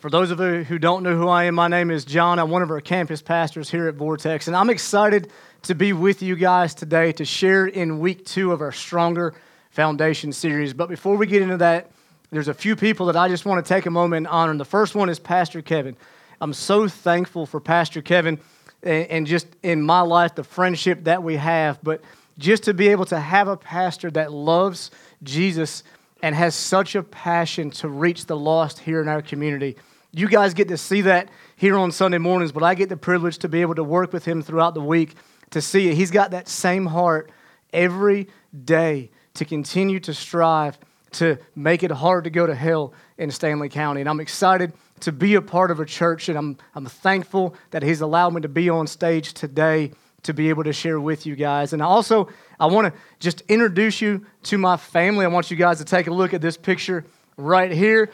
For those of you who don't know who I am, my name is John. I'm one of our campus pastors here at Vortex, and I'm excited to be with you guys today to share in week two of our Stronger Foundation series. But before we get into that, there's a few people that I just want to take a moment and honor. And the first one is Pastor Kevin. I'm so thankful for Pastor Kevin and, just in my life, the friendship that we have. But just to be able to have a pastor that loves Jesus and has such a passion to reach the lost here in our community. You guys get to see that here on Sunday mornings, but I get the privilege to be able to work with him throughout the week to see it. He's got that same heart every day to continue to strive to make it hard to go to hell in Stanly County. And I'm excited to be a part of a church, and I'm, I'm thankful that he's allowed me to be on stage today to be able to share with you guys. And also, I want to just introduce you to my family. I want you guys to take a look at this picture right here.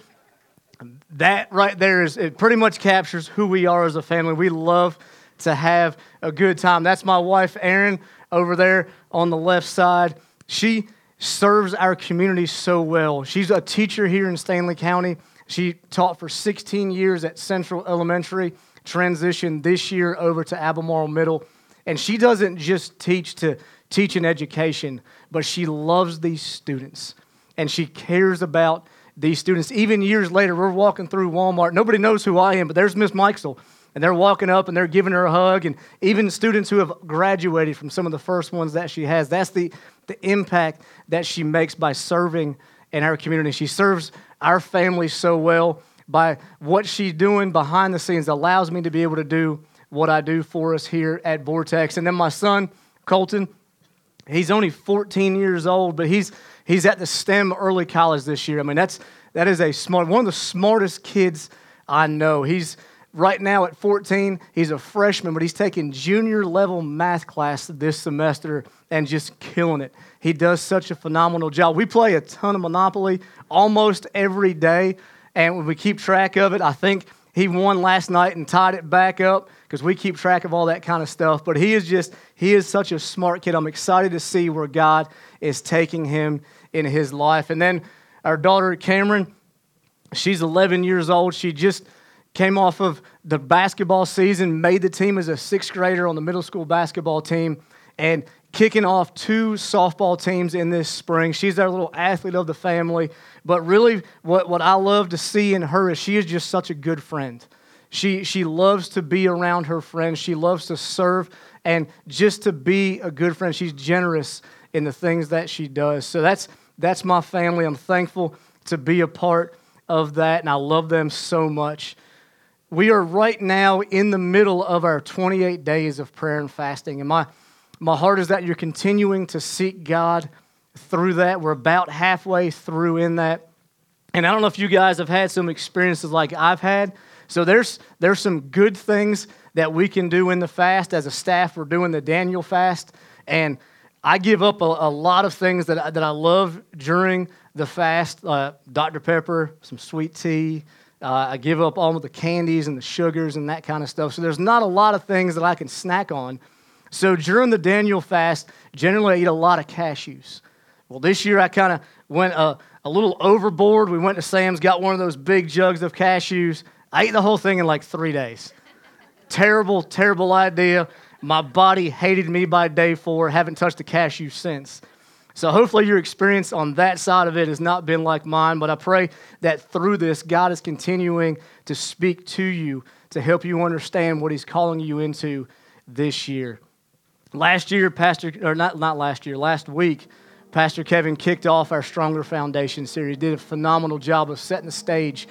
That right there is it pretty much captures who we are as a family. We love to have a good time. That's my wife Erin over there on the left side. She serves our community so well. She's a teacher here in Stanly County. She taught for 16 years at Central Elementary, transitioned this year over to Albemarle Middle. And she doesn't just teach to teach an education, but she loves these students and she cares about these students. Even years later, we're walking through Walmart. Nobody knows who I am, but there's Miss Mikesell. And they're walking up and they're giving her a hug. And even students who have graduated from some of the first ones that she has, that's the, the impact that she makes by serving in our community. She serves our family so well by what she's doing behind the scenes, allows me to be able to do what I do for us here at Vortex. And then my son, Colton, he's only 14 years old, but he's He's at the STEM early college this year. I mean, that's that is a smart one of the smartest kids I know. He's right now at 14. He's a freshman, but he's taking junior level math class this semester and just killing it. He does such a phenomenal job. We play a ton of Monopoly almost every day, and when we keep track of it, I think he won last night and tied it back up because we keep track of all that kind of stuff. But he is just, he is such a smart kid. I'm excited to see where God is taking him in his life. And then our daughter, Cameron, she's 11 years old. She just came off of the basketball season, made the team as a sixth grader on the middle school basketball team, and kicking off two softball teams in this spring. She's our little athlete of the family. But really, what, what I love to see in her is she is just such a good friend. She, she loves to be around her friends. She loves to serve and just to be a good friend. She's generous in the things that she does. So that's that's my family. I'm thankful to be a part of that, and I love them so much. We are right now in the middle of our 28 days of prayer and fasting, and my, my heart is that you're continuing to seek God through that. We're about halfway through in that. And I don't know if you guys have had some experiences like I've had. So there's, there's some good things that we can do in the fast. As a staff, we're doing the Daniel fast. And I give up a, a lot of things that I, that I love during the fast uh, Dr. Pepper, some sweet tea. Uh, I give up all of the candies and the sugars and that kind of stuff. So there's not a lot of things that I can snack on. So during the Daniel fast, generally I eat a lot of cashews. Well, this year I kind of went a, a little overboard. We went to Sam's, got one of those big jugs of cashews. I ate the whole thing in like three days. terrible, terrible idea. My body hated me by day four, haven't touched a cashew since. So hopefully your experience on that side of it has not been like mine, but I pray that through this, God is continuing to speak to you to help you understand what He's calling you into this year. Last year, Pastor, or not, not last year, last week, Pastor Kevin kicked off our Stronger Foundation series, did a phenomenal job of setting the stage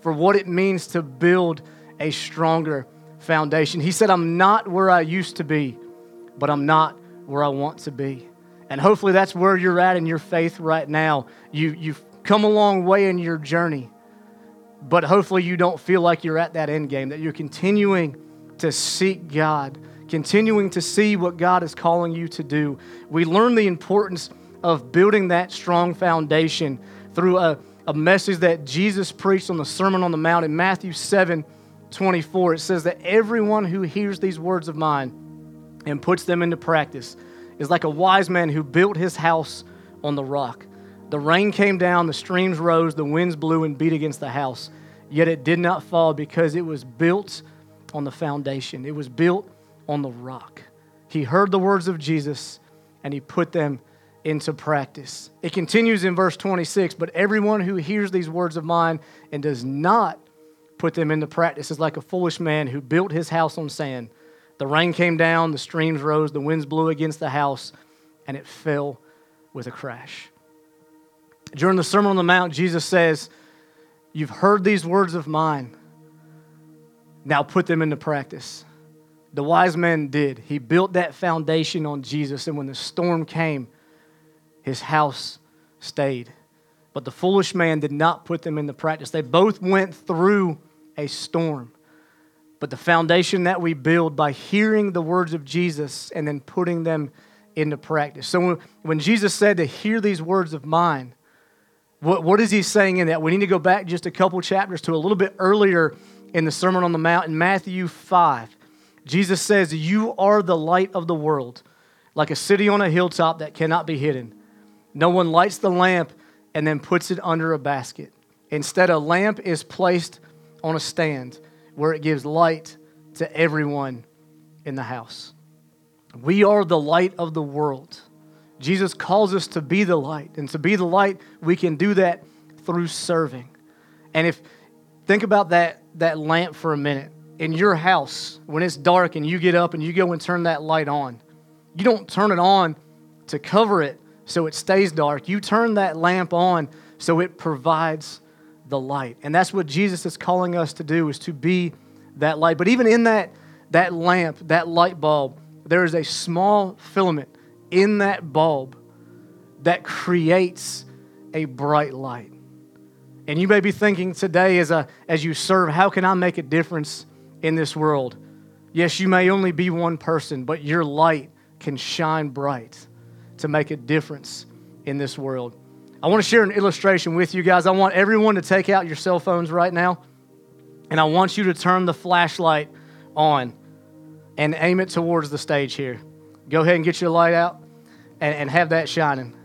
for what it means to build a stronger foundation. He said, I'm not where I used to be, but I'm not where I want to be. And hopefully that's where you're at in your faith right now. You, you've come a long way in your journey, but hopefully you don't feel like you're at that end game, that you're continuing to seek God, continuing to see what God is calling you to do. We learn the importance of building that strong foundation through a, a message that Jesus preached on the Sermon on the Mount in Matthew 7 24. It says that everyone who hears these words of mine and puts them into practice is like a wise man who built his house on the rock. The rain came down, the streams rose, the winds blew and beat against the house, yet it did not fall because it was built on the foundation. It was built on the rock. He heard the words of Jesus and he put them into practice. It continues in verse 26 But everyone who hears these words of mine and does not put them into practice is like a foolish man who built his house on sand. The rain came down, the streams rose, the winds blew against the house, and it fell with a crash. During the Sermon on the Mount, Jesus says, You've heard these words of mine. Now put them into practice. The wise man did. He built that foundation on Jesus, and when the storm came, his house stayed. But the foolish man did not put them into practice. They both went through a storm. But the foundation that we build by hearing the words of Jesus and then putting them into practice. So when Jesus said to hear these words of mine, what, what is he saying in that? We need to go back just a couple chapters to a little bit earlier in the Sermon on the Mount in Matthew 5. Jesus says, You are the light of the world, like a city on a hilltop that cannot be hidden. No one lights the lamp and then puts it under a basket. Instead, a lamp is placed on a stand where it gives light to everyone in the house. We are the light of the world. Jesus calls us to be the light. And to be the light, we can do that through serving. And if, think about that, that lamp for a minute. In your house, when it's dark and you get up and you go and turn that light on, you don't turn it on to cover it so it stays dark. You turn that lamp on so it provides the light. And that's what Jesus is calling us to do is to be that light. But even in that, that lamp, that light bulb, there is a small filament in that bulb that creates a bright light. And you may be thinking today as, a, as you serve, how can I make a difference in this world? Yes, you may only be one person, but your light can shine bright to make a difference in this world. I want to share an illustration with you guys. I want everyone to take out your cell phones right now, and I want you to turn the flashlight on and aim it towards the stage here. Go ahead and get your light out and, and have that shining.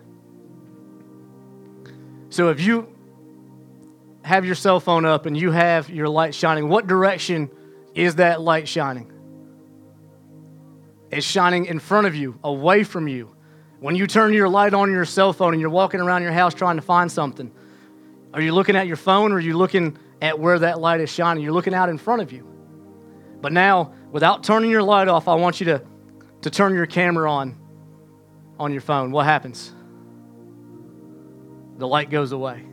So if you have your cell phone up and you have your light shining, what direction is that light shining? It's shining in front of you, away from you. When you turn your light on your cell phone and you're walking around your house trying to find something, are you looking at your phone or are you looking at where that light is shining? You're looking out in front of you. But now, without turning your light off, I want you to, to turn your camera on on your phone, what happens? The light goes away.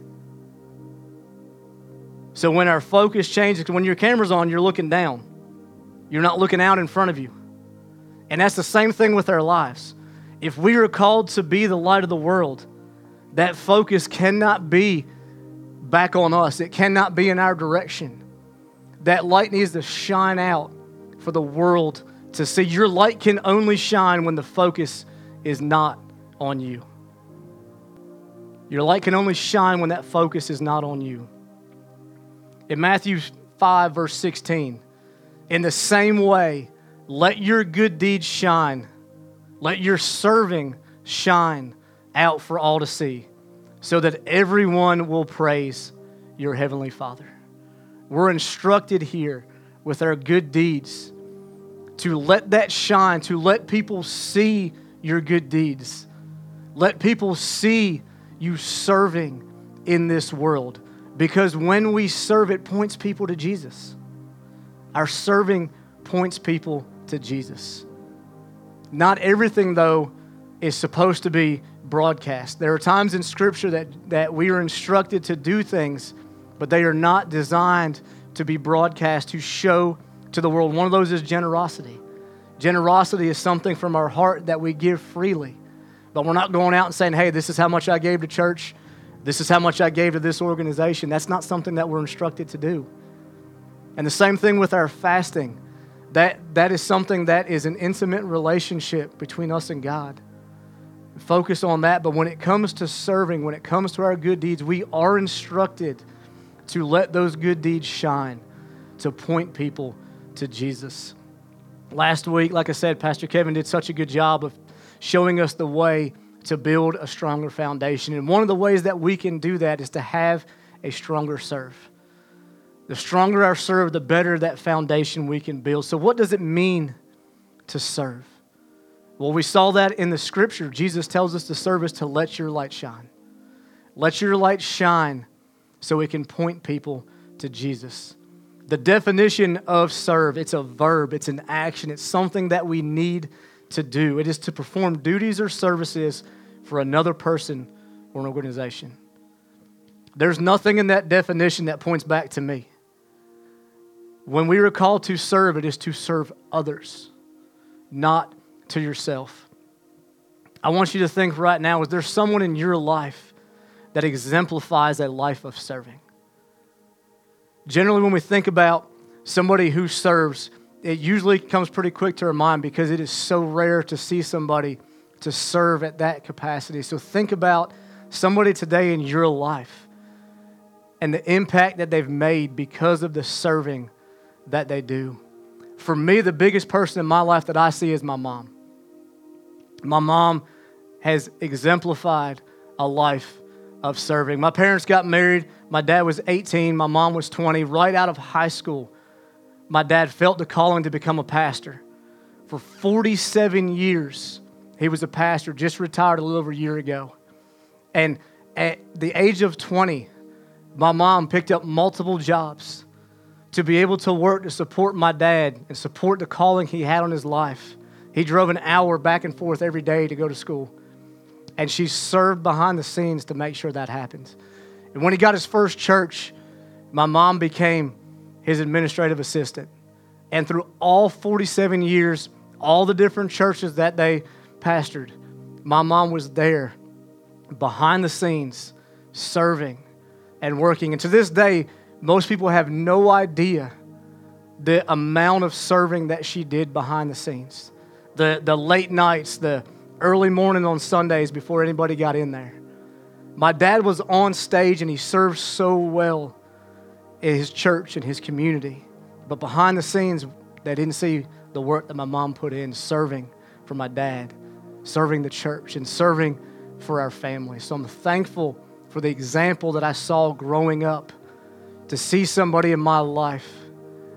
So when our focus changes, when your camera's on, you're looking down. You're not looking out in front of you. And that's the same thing with our lives. If we are called to be the light of the world, that focus cannot be back on us, it cannot be in our direction. That light needs to shine out for the world to see. Your light can only shine when the focus is not on you. Your light can only shine when that focus is not on you. In Matthew 5, verse 16, in the same way, let your good deeds shine, let your serving shine out for all to see, so that everyone will praise your heavenly Father. We're instructed here with our good deeds to let that shine, to let people see your good deeds. Let people see you serving in this world because when we serve, it points people to Jesus. Our serving points people to Jesus. Not everything, though, is supposed to be broadcast. There are times in Scripture that, that we are instructed to do things, but they are not designed to be broadcast to show to the world. One of those is generosity. Generosity is something from our heart that we give freely. But we're not going out and saying, hey, this is how much I gave to church This is how much I gave to this organization. That's not something that we're instructed to do. And the same thing with our fasting. That, that is something that is an intimate relationship between us and God. Focus on that. But when it comes to serving, when it comes to our good deeds, we are instructed to let those good deeds shine, to point people to Jesus. Last week, like I said, Pastor Kevin did such a good job of showing us the way to build a stronger foundation. And one of the ways that we can do that is to have a stronger serve. The stronger our serve, the better that foundation we can build. So, what does it mean to serve? Well, we saw that in the scripture. Jesus tells us to serve is to let your light shine. Let your light shine so we can point people to Jesus. The definition of serve, it's a verb, it's an action, it's something that we need to do. It is to perform duties or services for another person or an organization. There's nothing in that definition that points back to me. When we are called to serve, it is to serve others, not to yourself. I want you to think right now is there someone in your life that exemplifies a life of serving? Generally, when we think about somebody who serves, it usually comes pretty quick to our mind because it is so rare to see somebody to serve at that capacity. So think about somebody today in your life and the impact that they've made because of the serving that they do. For me, the biggest person in my life that I see is my mom. My mom has exemplified a life of serving. My parents got married. My dad was 18, my mom was 20. Right out of high school, my dad felt the calling to become a pastor. For 47 years, he was a pastor, just retired a little over a year ago. And at the age of 20, my mom picked up multiple jobs to be able to work to support my dad and support the calling he had on his life. He drove an hour back and forth every day to go to school. And she served behind the scenes to make sure that happened. And when he got his first church, my mom became his administrative assistant. And through all 47 years, all the different churches that they pastored, my mom was there behind the scenes, serving and working. And to this day, most people have no idea the amount of serving that she did behind the scenes the, the late nights, the early morning on Sundays before anybody got in there. My dad was on stage and he served so well in his church and his community. But behind the scenes, they didn't see the work that my mom put in serving for my dad, serving the church, and serving for our family. So I'm thankful for the example that I saw growing up to see somebody in my life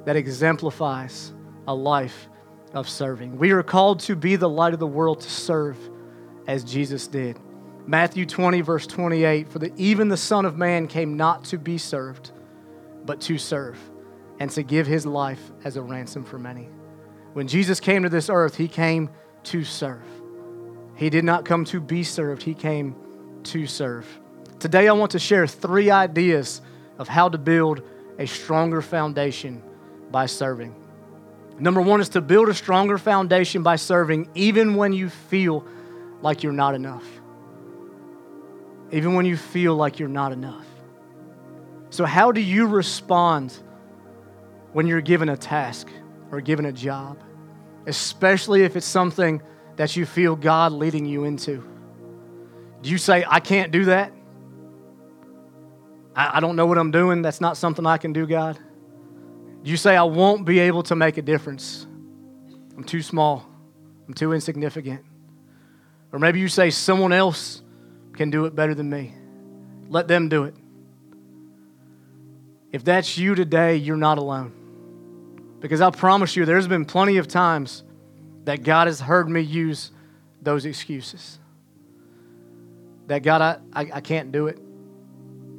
that exemplifies a life of serving. We are called to be the light of the world to serve as Jesus did. Matthew 20, verse 28 For the, even the Son of Man came not to be served, but to serve, and to give his life as a ransom for many. When Jesus came to this earth, he came to serve. He did not come to be served, he came to serve. Today, I want to share three ideas of how to build a stronger foundation by serving. Number one is to build a stronger foundation by serving, even when you feel like you're not enough. Even when you feel like you're not enough. So, how do you respond when you're given a task or given a job? Especially if it's something that you feel God leading you into. Do you say, I can't do that? I, I don't know what I'm doing. That's not something I can do, God. You say, I won't be able to make a difference. I'm too small. I'm too insignificant. Or maybe you say, someone else can do it better than me. Let them do it. If that's you today, you're not alone. Because I promise you, there's been plenty of times that God has heard me use those excuses. That God, I, I, I can't do it.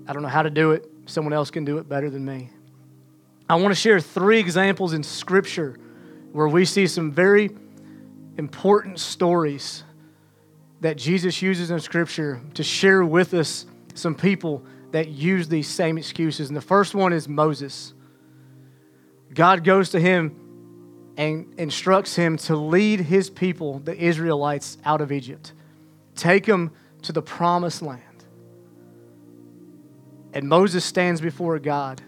I don't know how to do it. Someone else can do it better than me. I want to share three examples in Scripture where we see some very important stories that Jesus uses in Scripture to share with us some people that use these same excuses. And the first one is Moses. God goes to him and instructs him to lead his people, the Israelites, out of Egypt, take them to the promised land. And Moses stands before God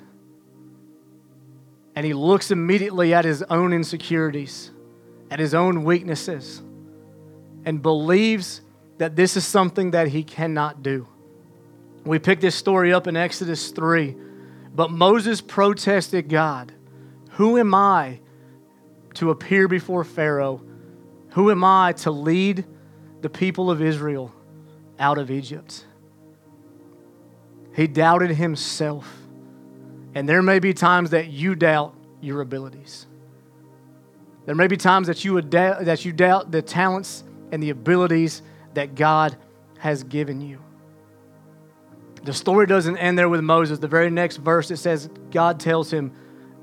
and he looks immediately at his own insecurities, at his own weaknesses, and believes that this is something that he cannot do. We pick this story up in Exodus 3. But Moses protested God Who am I to appear before Pharaoh? Who am I to lead the people of Israel out of Egypt? He doubted himself. And there may be times that you doubt your abilities. There may be times that you, that you doubt the talents and the abilities that God has given you. The story doesn't end there with Moses. The very next verse it says, God tells him,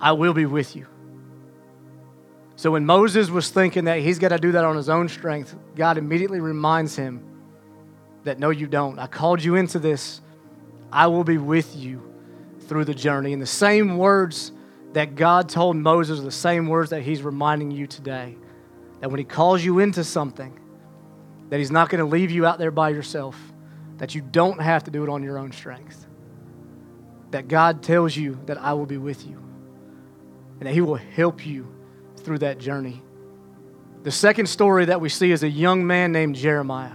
I will be with you. So when Moses was thinking that he's got to do that on his own strength, God immediately reminds him that no, you don't. I called you into this. I will be with you through the journey. And the same words that God told Moses are the same words that he's reminding you today. That when he calls you into something, that he's not going to leave you out there by yourself, that you don't have to do it on your own strength. That God tells you that I will be with you and that he will help you through that journey. The second story that we see is a young man named Jeremiah.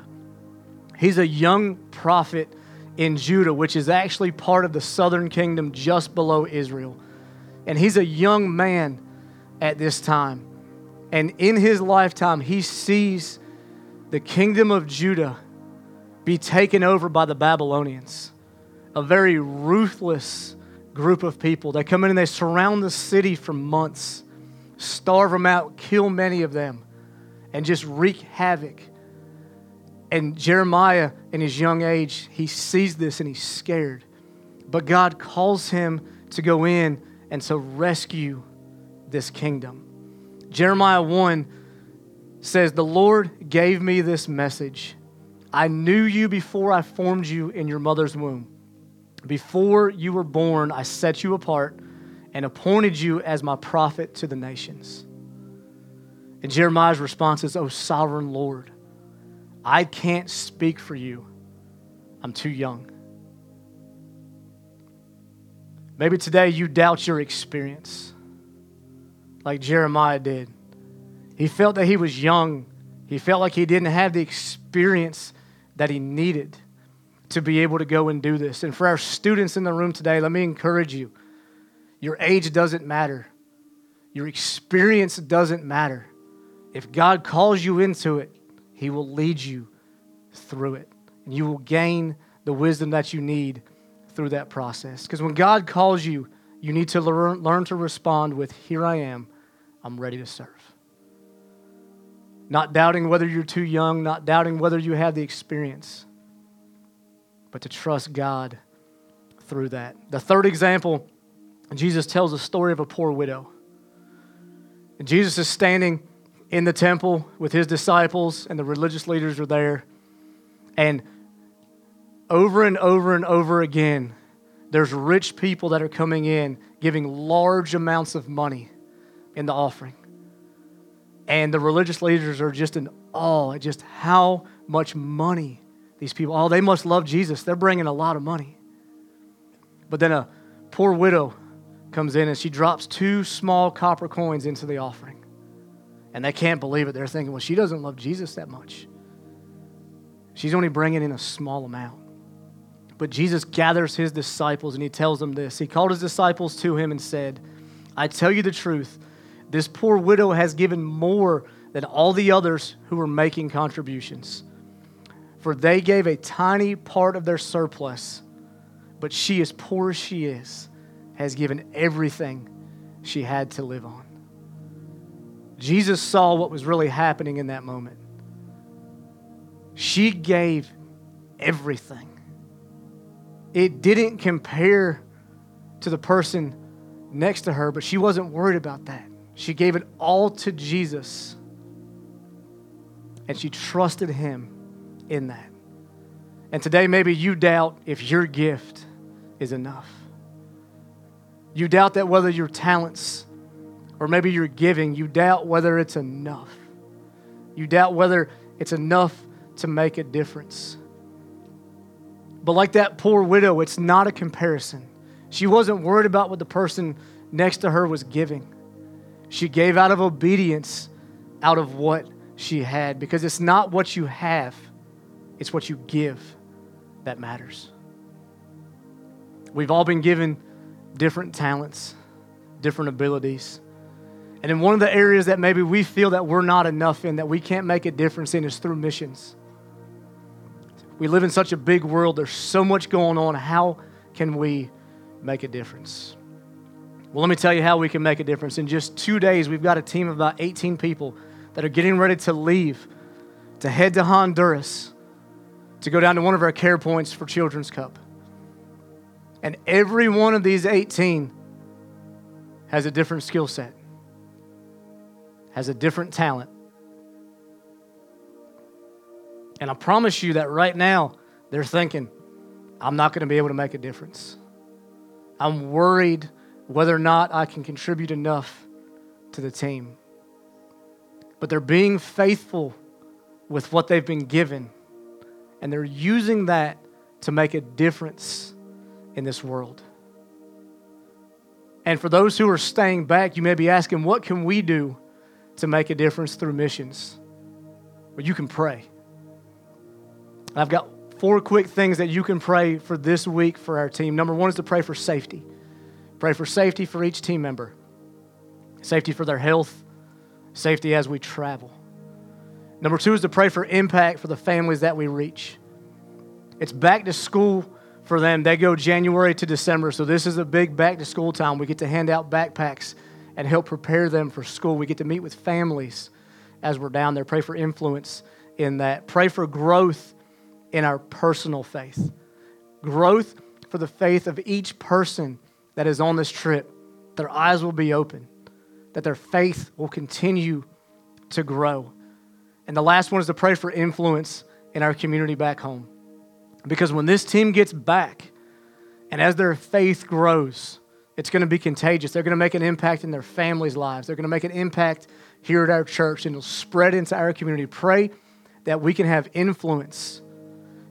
He's a young prophet in Judah, which is actually part of the southern kingdom just below Israel. And he's a young man at this time. And in his lifetime, he sees the kingdom of Judah be taken over by the Babylonians, a very ruthless group of people. They come in and they surround the city for months, starve them out, kill many of them, and just wreak havoc and Jeremiah, in his young age, he sees this and he's scared. But God calls him to go in and to rescue this kingdom. Jeremiah 1 says, The Lord gave me this message. I knew you before I formed you in your mother's womb. Before you were born, I set you apart and appointed you as my prophet to the nations. And Jeremiah's response is, O sovereign Lord, I can't speak for you. I'm too young. Maybe today you doubt your experience, like Jeremiah did. He felt that he was young, he felt like he didn't have the experience that he needed to be able to go and do this. And for our students in the room today, let me encourage you your age doesn't matter, your experience doesn't matter. If God calls you into it, he will lead you through it. And you will gain the wisdom that you need through that process. Because when God calls you, you need to learn, learn to respond with, Here I am, I'm ready to serve. Not doubting whether you're too young, not doubting whether you have the experience, but to trust God through that. The third example, Jesus tells the story of a poor widow. And Jesus is standing in the temple with his disciples, and the religious leaders are there. And over and over and over again, there's rich people that are coming in giving large amounts of money in the offering. And the religious leaders are just in awe at just how much money these people, oh, they must love Jesus. They're bringing a lot of money. But then a poor widow comes in and she drops two small copper coins into the offering. And they can't believe it. They're thinking, well, she doesn't love Jesus that much. She's only bringing in a small amount. But Jesus gathers his disciples and he tells them this. He called his disciples to him and said, I tell you the truth, this poor widow has given more than all the others who were making contributions. For they gave a tiny part of their surplus, but she, as poor as she is, has given everything she had to live on. Jesus saw what was really happening in that moment. She gave everything. It didn't compare to the person next to her, but she wasn't worried about that. She gave it all to Jesus, and she trusted Him in that. And today, maybe you doubt if your gift is enough. You doubt that whether your talents or maybe you're giving, you doubt whether it's enough. You doubt whether it's enough to make a difference. But like that poor widow, it's not a comparison. She wasn't worried about what the person next to her was giving. She gave out of obedience, out of what she had, because it's not what you have, it's what you give that matters. We've all been given different talents, different abilities. And in one of the areas that maybe we feel that we're not enough in, that we can't make a difference in, is through missions. We live in such a big world, there's so much going on. How can we make a difference? Well, let me tell you how we can make a difference. In just two days, we've got a team of about 18 people that are getting ready to leave to head to Honduras to go down to one of our care points for Children's Cup. And every one of these 18 has a different skill set, has a different talent. And I promise you that right now, they're thinking, I'm not going to be able to make a difference. I'm worried whether or not I can contribute enough to the team. But they're being faithful with what they've been given, and they're using that to make a difference in this world. And for those who are staying back, you may be asking, what can we do to make a difference through missions? But you can pray. I've got four quick things that you can pray for this week for our team. Number one is to pray for safety. Pray for safety for each team member, safety for their health, safety as we travel. Number two is to pray for impact for the families that we reach. It's back to school for them. They go January to December, so this is a big back to school time. We get to hand out backpacks and help prepare them for school. We get to meet with families as we're down there. Pray for influence in that. Pray for growth in our personal faith. Growth for the faith of each person that is on this trip. Their eyes will be open, that their faith will continue to grow. And the last one is to pray for influence in our community back home. Because when this team gets back, and as their faith grows, it's going to be contagious. They're going to make an impact in their families' lives. They're going to make an impact here at our church, and it'll spread into our community. Pray that we can have influence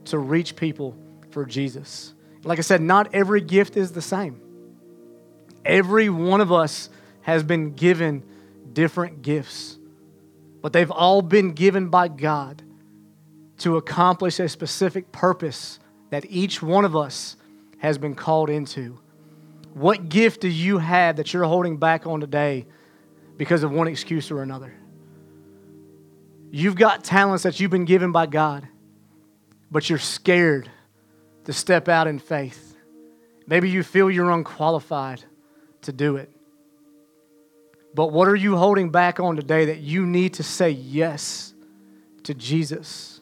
to reach people for Jesus. Like I said, not every gift is the same. Every one of us has been given different gifts, but they've all been given by God to accomplish a specific purpose that each one of us has been called into. What gift do you have that you're holding back on today because of one excuse or another? You've got talents that you've been given by God, but you're scared to step out in faith. Maybe you feel you're unqualified to do it. But what are you holding back on today that you need to say yes to Jesus?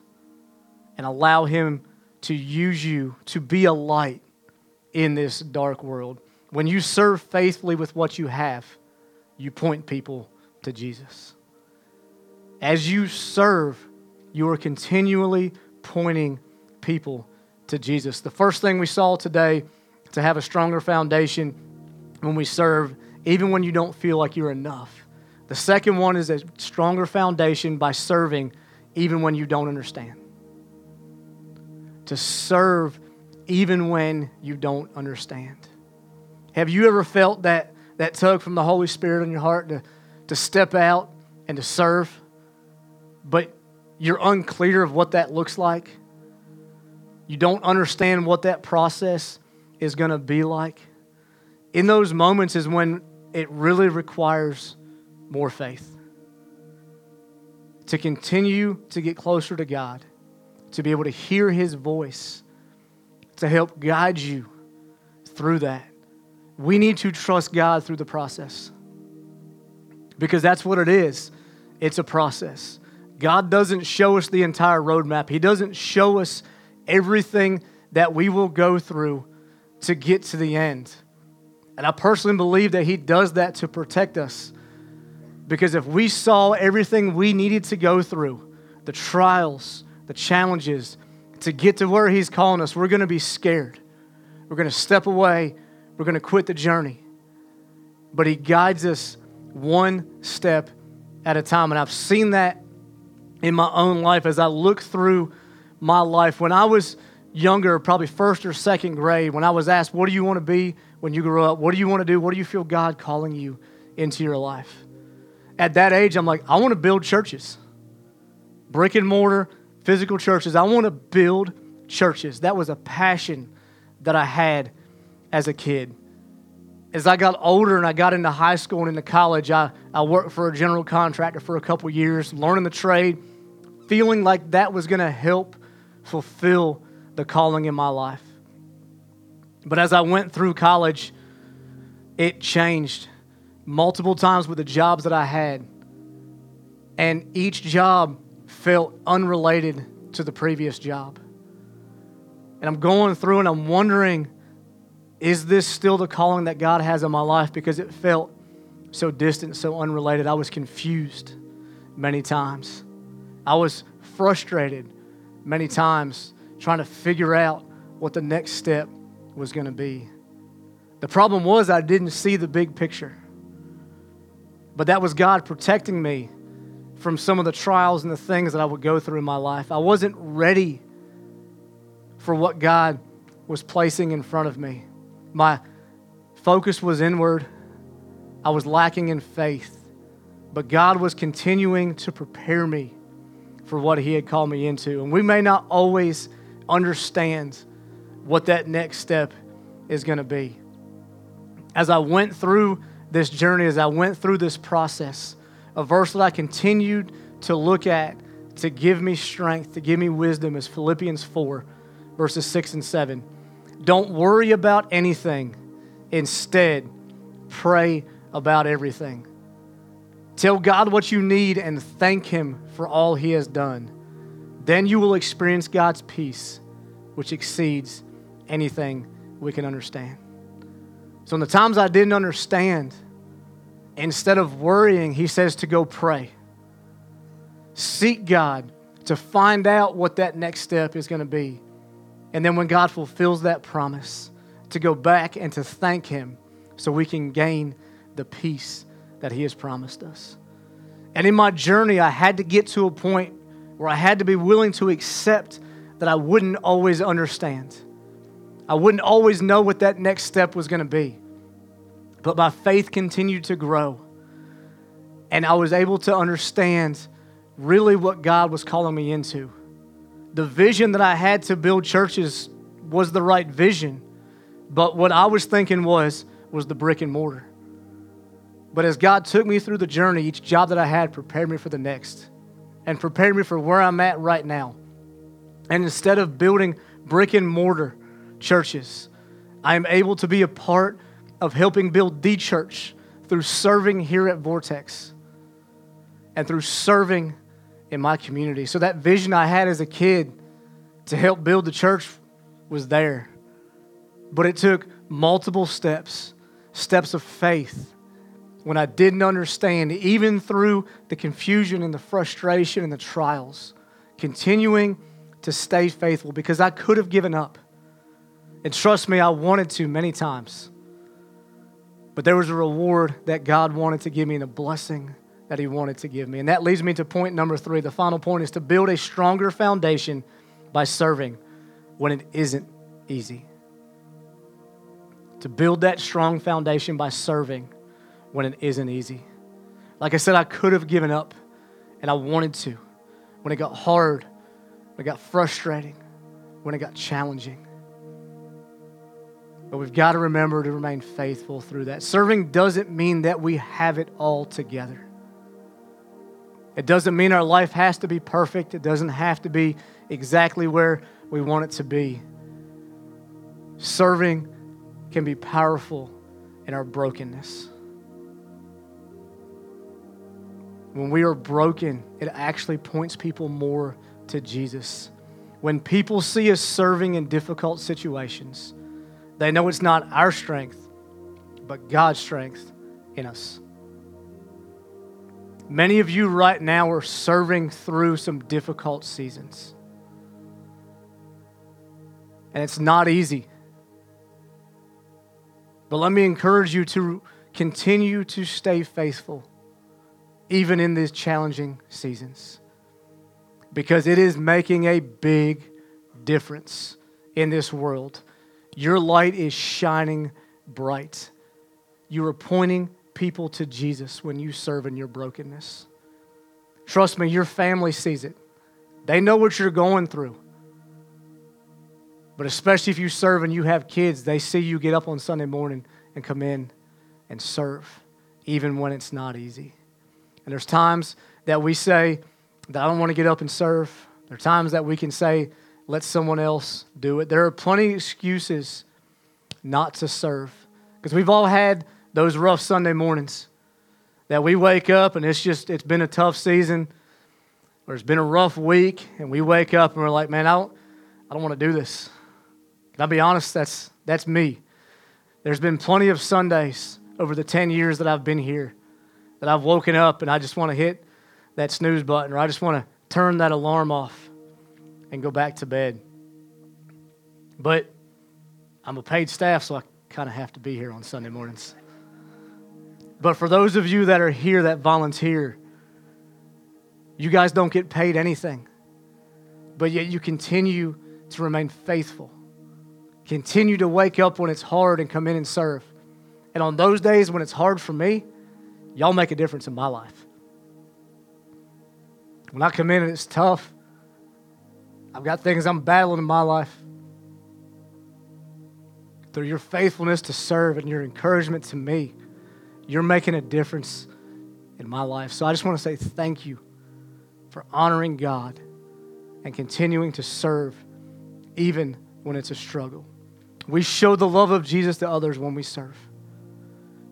and allow Him to use you to be a light in this dark world. When you serve faithfully with what you have, you point people to Jesus. As you serve, you are continually pointing people to Jesus. The first thing we saw today to have a stronger foundation when we serve, even when you don't feel like you're enough. The second one is a stronger foundation by serving, even when you don't understand to serve even when you don't understand. Have you ever felt that, that tug from the Holy Spirit in your heart to, to step out and to serve, but you're unclear of what that looks like? You don't understand what that process is going to be like? In those moments is when it really requires more faith. To continue to get closer to God to be able to hear His voice, to help guide you through that. We need to trust God through the process because that's what it is. It's a process. God doesn't show us the entire roadmap, He doesn't show us everything that we will go through to get to the end. And I personally believe that He does that to protect us. Because if we saw everything we needed to go through, the trials, the challenges to get to where He's calling us, we're going to be scared. We're going to step away. We're going to quit the journey. But He guides us one step at a time. And I've seen that in my own life as I look through my life. When I was younger, probably first or second grade, when I was asked, What do you want to be when you grow up? What do you want to do? What do you feel God calling you into your life? At that age, I'm like, I want to build churches, brick and mortar, physical churches. I want to build churches. That was a passion that I had as a kid. As I got older and I got into high school and into college, I, I worked for a general contractor for a couple years, learning the trade, feeling like that was going to help fulfill the calling in my life. But as I went through college, it changed multiple times with the jobs that I had. And each job felt unrelated to the previous job. And I'm going through and I'm wondering is this still the calling that God has in my life? Because it felt so distant, so unrelated. I was confused many times. I was frustrated many times trying to figure out what the next step was going to be. The problem was I didn't see the big picture. But that was God protecting me from some of the trials and the things that I would go through in my life. I wasn't ready for what God was placing in front of me. My focus was inward. I was lacking in faith. But God was continuing to prepare me for what He had called me into. And we may not always understand what that next step is going to be. As I went through this journey, as I went through this process, a verse that I continued to look at to give me strength, to give me wisdom is Philippians 4, verses 6 and 7. Don't worry about anything. Instead, pray about everything. Tell God what you need and thank Him for all He has done. Then you will experience God's peace, which exceeds anything we can understand. So, in the times I didn't understand, instead of worrying, He says to go pray. Seek God to find out what that next step is going to be. And then when God fulfills that promise, to go back and to thank Him so we can gain the peace that He has promised us. And in my journey, I had to get to a point where I had to be willing to accept that I wouldn't always understand. I wouldn't always know what that next step was going to be. But my faith continued to grow. And I was able to understand really what God was calling me into the vision that I had to build churches was the right vision, but what I was thinking was was the brick and mortar. But as God took me through the journey, each job that I had prepared me for the next and prepared me for where I'm at right now. And instead of building brick and mortar churches, I am able to be a part of helping build the church through serving here at Vortex and through serving in my community. So that vision I had as a kid to help build the church was there. But it took multiple steps, steps of faith, when I didn't understand, even through the confusion and the frustration and the trials, continuing to stay faithful because I could have given up. And trust me, I wanted to many times. But there was a reward that God wanted to give me and a blessing that He wanted to give me. And that leads me to point number three. The final point is to build a stronger foundation by serving when it isn't easy. To build that strong foundation by serving when it isn't easy. Like I said, I could have given up, and I wanted to. When it got hard, when it got frustrating, when it got challenging. But we've got to remember to remain faithful through that. Serving doesn't mean that we have it all together. It doesn't mean our life has to be perfect. It doesn't have to be exactly where we want it to be. Serving can be powerful in our brokenness. When we are broken, it actually points people more to Jesus. When people see us serving in difficult situations, they know it's not our strength, but God's strength in us. Many of you right now are serving through some difficult seasons. And it's not easy. But let me encourage you to continue to stay faithful, even in these challenging seasons, because it is making a big difference in this world. Your light is shining bright. You are pointing people to Jesus when you serve in your brokenness. Trust me, your family sees it. They know what you're going through. But especially if you serve and you have kids, they see you get up on Sunday morning and come in and serve, even when it's not easy. And there's times that we say that I don't want to get up and serve. There are times that we can say, let someone else do it. There are plenty of excuses not to serve because we've all had those rough Sunday mornings that we wake up and it's just, it's been a tough season or it's been a rough week and we wake up and we're like, man, I don't, I don't want to do this. Can I be honest? That's, that's me. There's been plenty of Sundays over the 10 years that I've been here that I've woken up and I just want to hit that snooze button or I just want to turn that alarm off and go back to bed. But I'm a paid staff, so I kind of have to be here on Sunday mornings. But for those of you that are here that volunteer, you guys don't get paid anything, but yet you continue to remain faithful Continue to wake up when it's hard and come in and serve. And on those days when it's hard for me, y'all make a difference in my life. When I come in and it's tough, I've got things I'm battling in my life. Through your faithfulness to serve and your encouragement to me, you're making a difference in my life. So I just want to say thank you for honoring God and continuing to serve even when it's a struggle. We show the love of Jesus to others when we serve.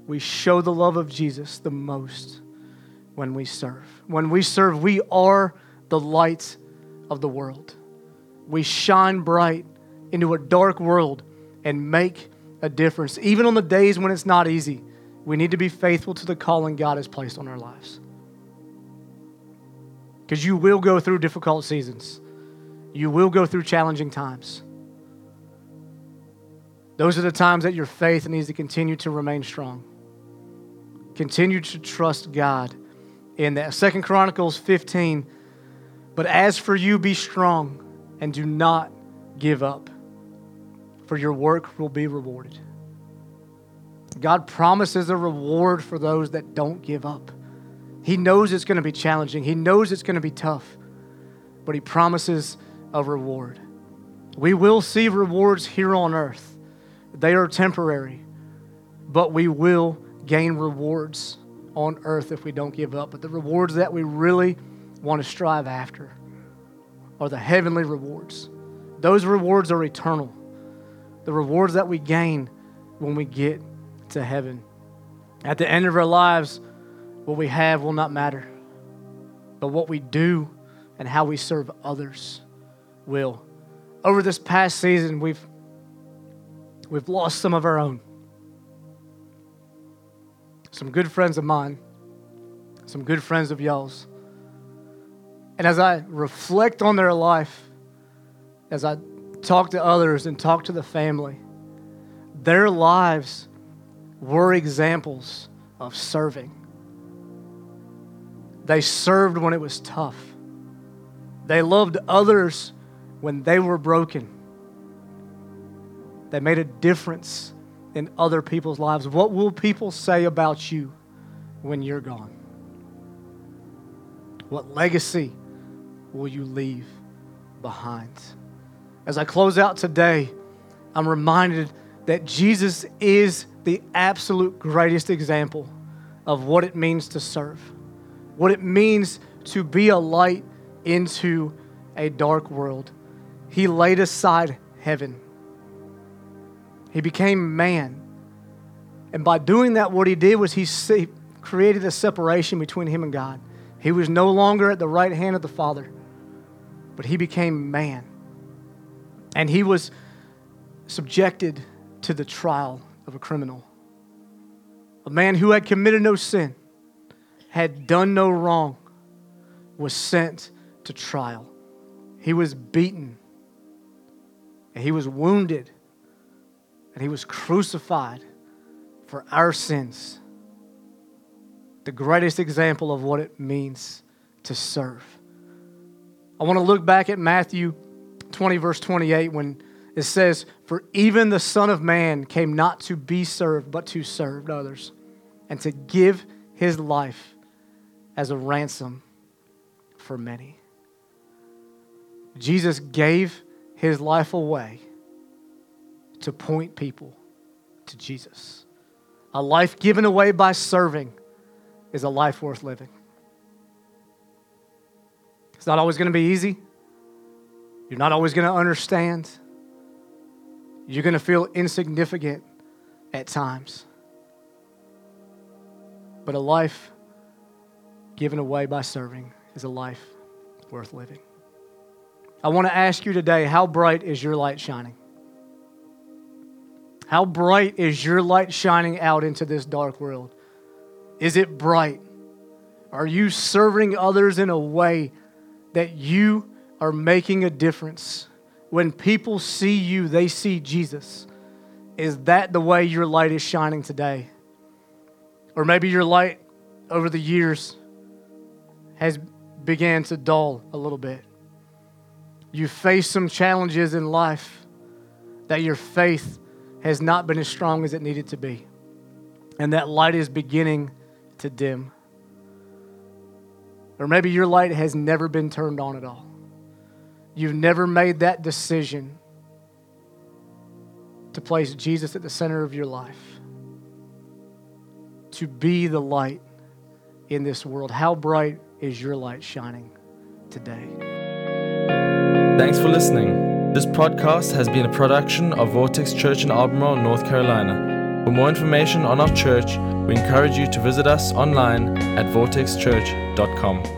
We show the love of Jesus the most when we serve. When we serve, we are the light of the world. We shine bright into a dark world and make a difference. Even on the days when it's not easy, we need to be faithful to the calling God has placed on our lives. Because you will go through difficult seasons, you will go through challenging times. Those are the times that your faith needs to continue to remain strong. Continue to trust God in that. Second Chronicles 15. But as for you, be strong and do not give up, for your work will be rewarded. God promises a reward for those that don't give up. He knows it's going to be challenging, He knows it's going to be tough, but He promises a reward. We will see rewards here on earth. They are temporary, but we will gain rewards on earth if we don't give up. But the rewards that we really want to strive after are the heavenly rewards. Those rewards are eternal. The rewards that we gain when we get to heaven. At the end of our lives, what we have will not matter, but what we do and how we serve others will. Over this past season, we've We've lost some of our own. Some good friends of mine, some good friends of y'all's. And as I reflect on their life, as I talk to others and talk to the family, their lives were examples of serving. They served when it was tough. They loved others when they were broken They made a difference in other people's lives. What will people say about you when you're gone? What legacy will you leave behind? As I close out today, I'm reminded that Jesus is the absolute greatest example of what it means to serve, what it means to be a light into a dark world. He laid aside heaven he became man. And by doing that, what he did was he created a separation between him and God. He was no longer at the right hand of the Father, but he became man. And he was subjected to the trial of a criminal. A man who had committed no sin, had done no wrong, was sent to trial. He was beaten, and he was wounded and he was crucified for our sins. The greatest example of what it means to serve. I want to look back at Matthew 20, verse 28, when It says, For even the Son of Man came not to be served, but to serve others, and to give his life as a ransom for many. Jesus gave his life away to point people to Jesus. A life given away by serving is a life worth living. It's not always going to be easy. You're not always going to understand. You're going to feel insignificant at times. But a life given away by serving is a life worth living. I want to ask you today how bright is your light shining? How bright is your light shining out into this dark world? Is it bright? Are you serving others in a way that you are making a difference? When people see you, they see Jesus. Is that the way your light is shining today? Or maybe your light over the years has began to dull a little bit. You face some challenges in life that your faith has not been as strong as it needed to be. And that light is beginning to dim. Or maybe your light has never been turned on at all. You've never made that decision to place Jesus at the center of your life, to be the light in this world. How bright is your light shining today? Thanks for listening. This podcast has been a production of Vortex Church in Albemarle, North Carolina. For more information on our church, we encourage you to visit us online at vortexchurch.com.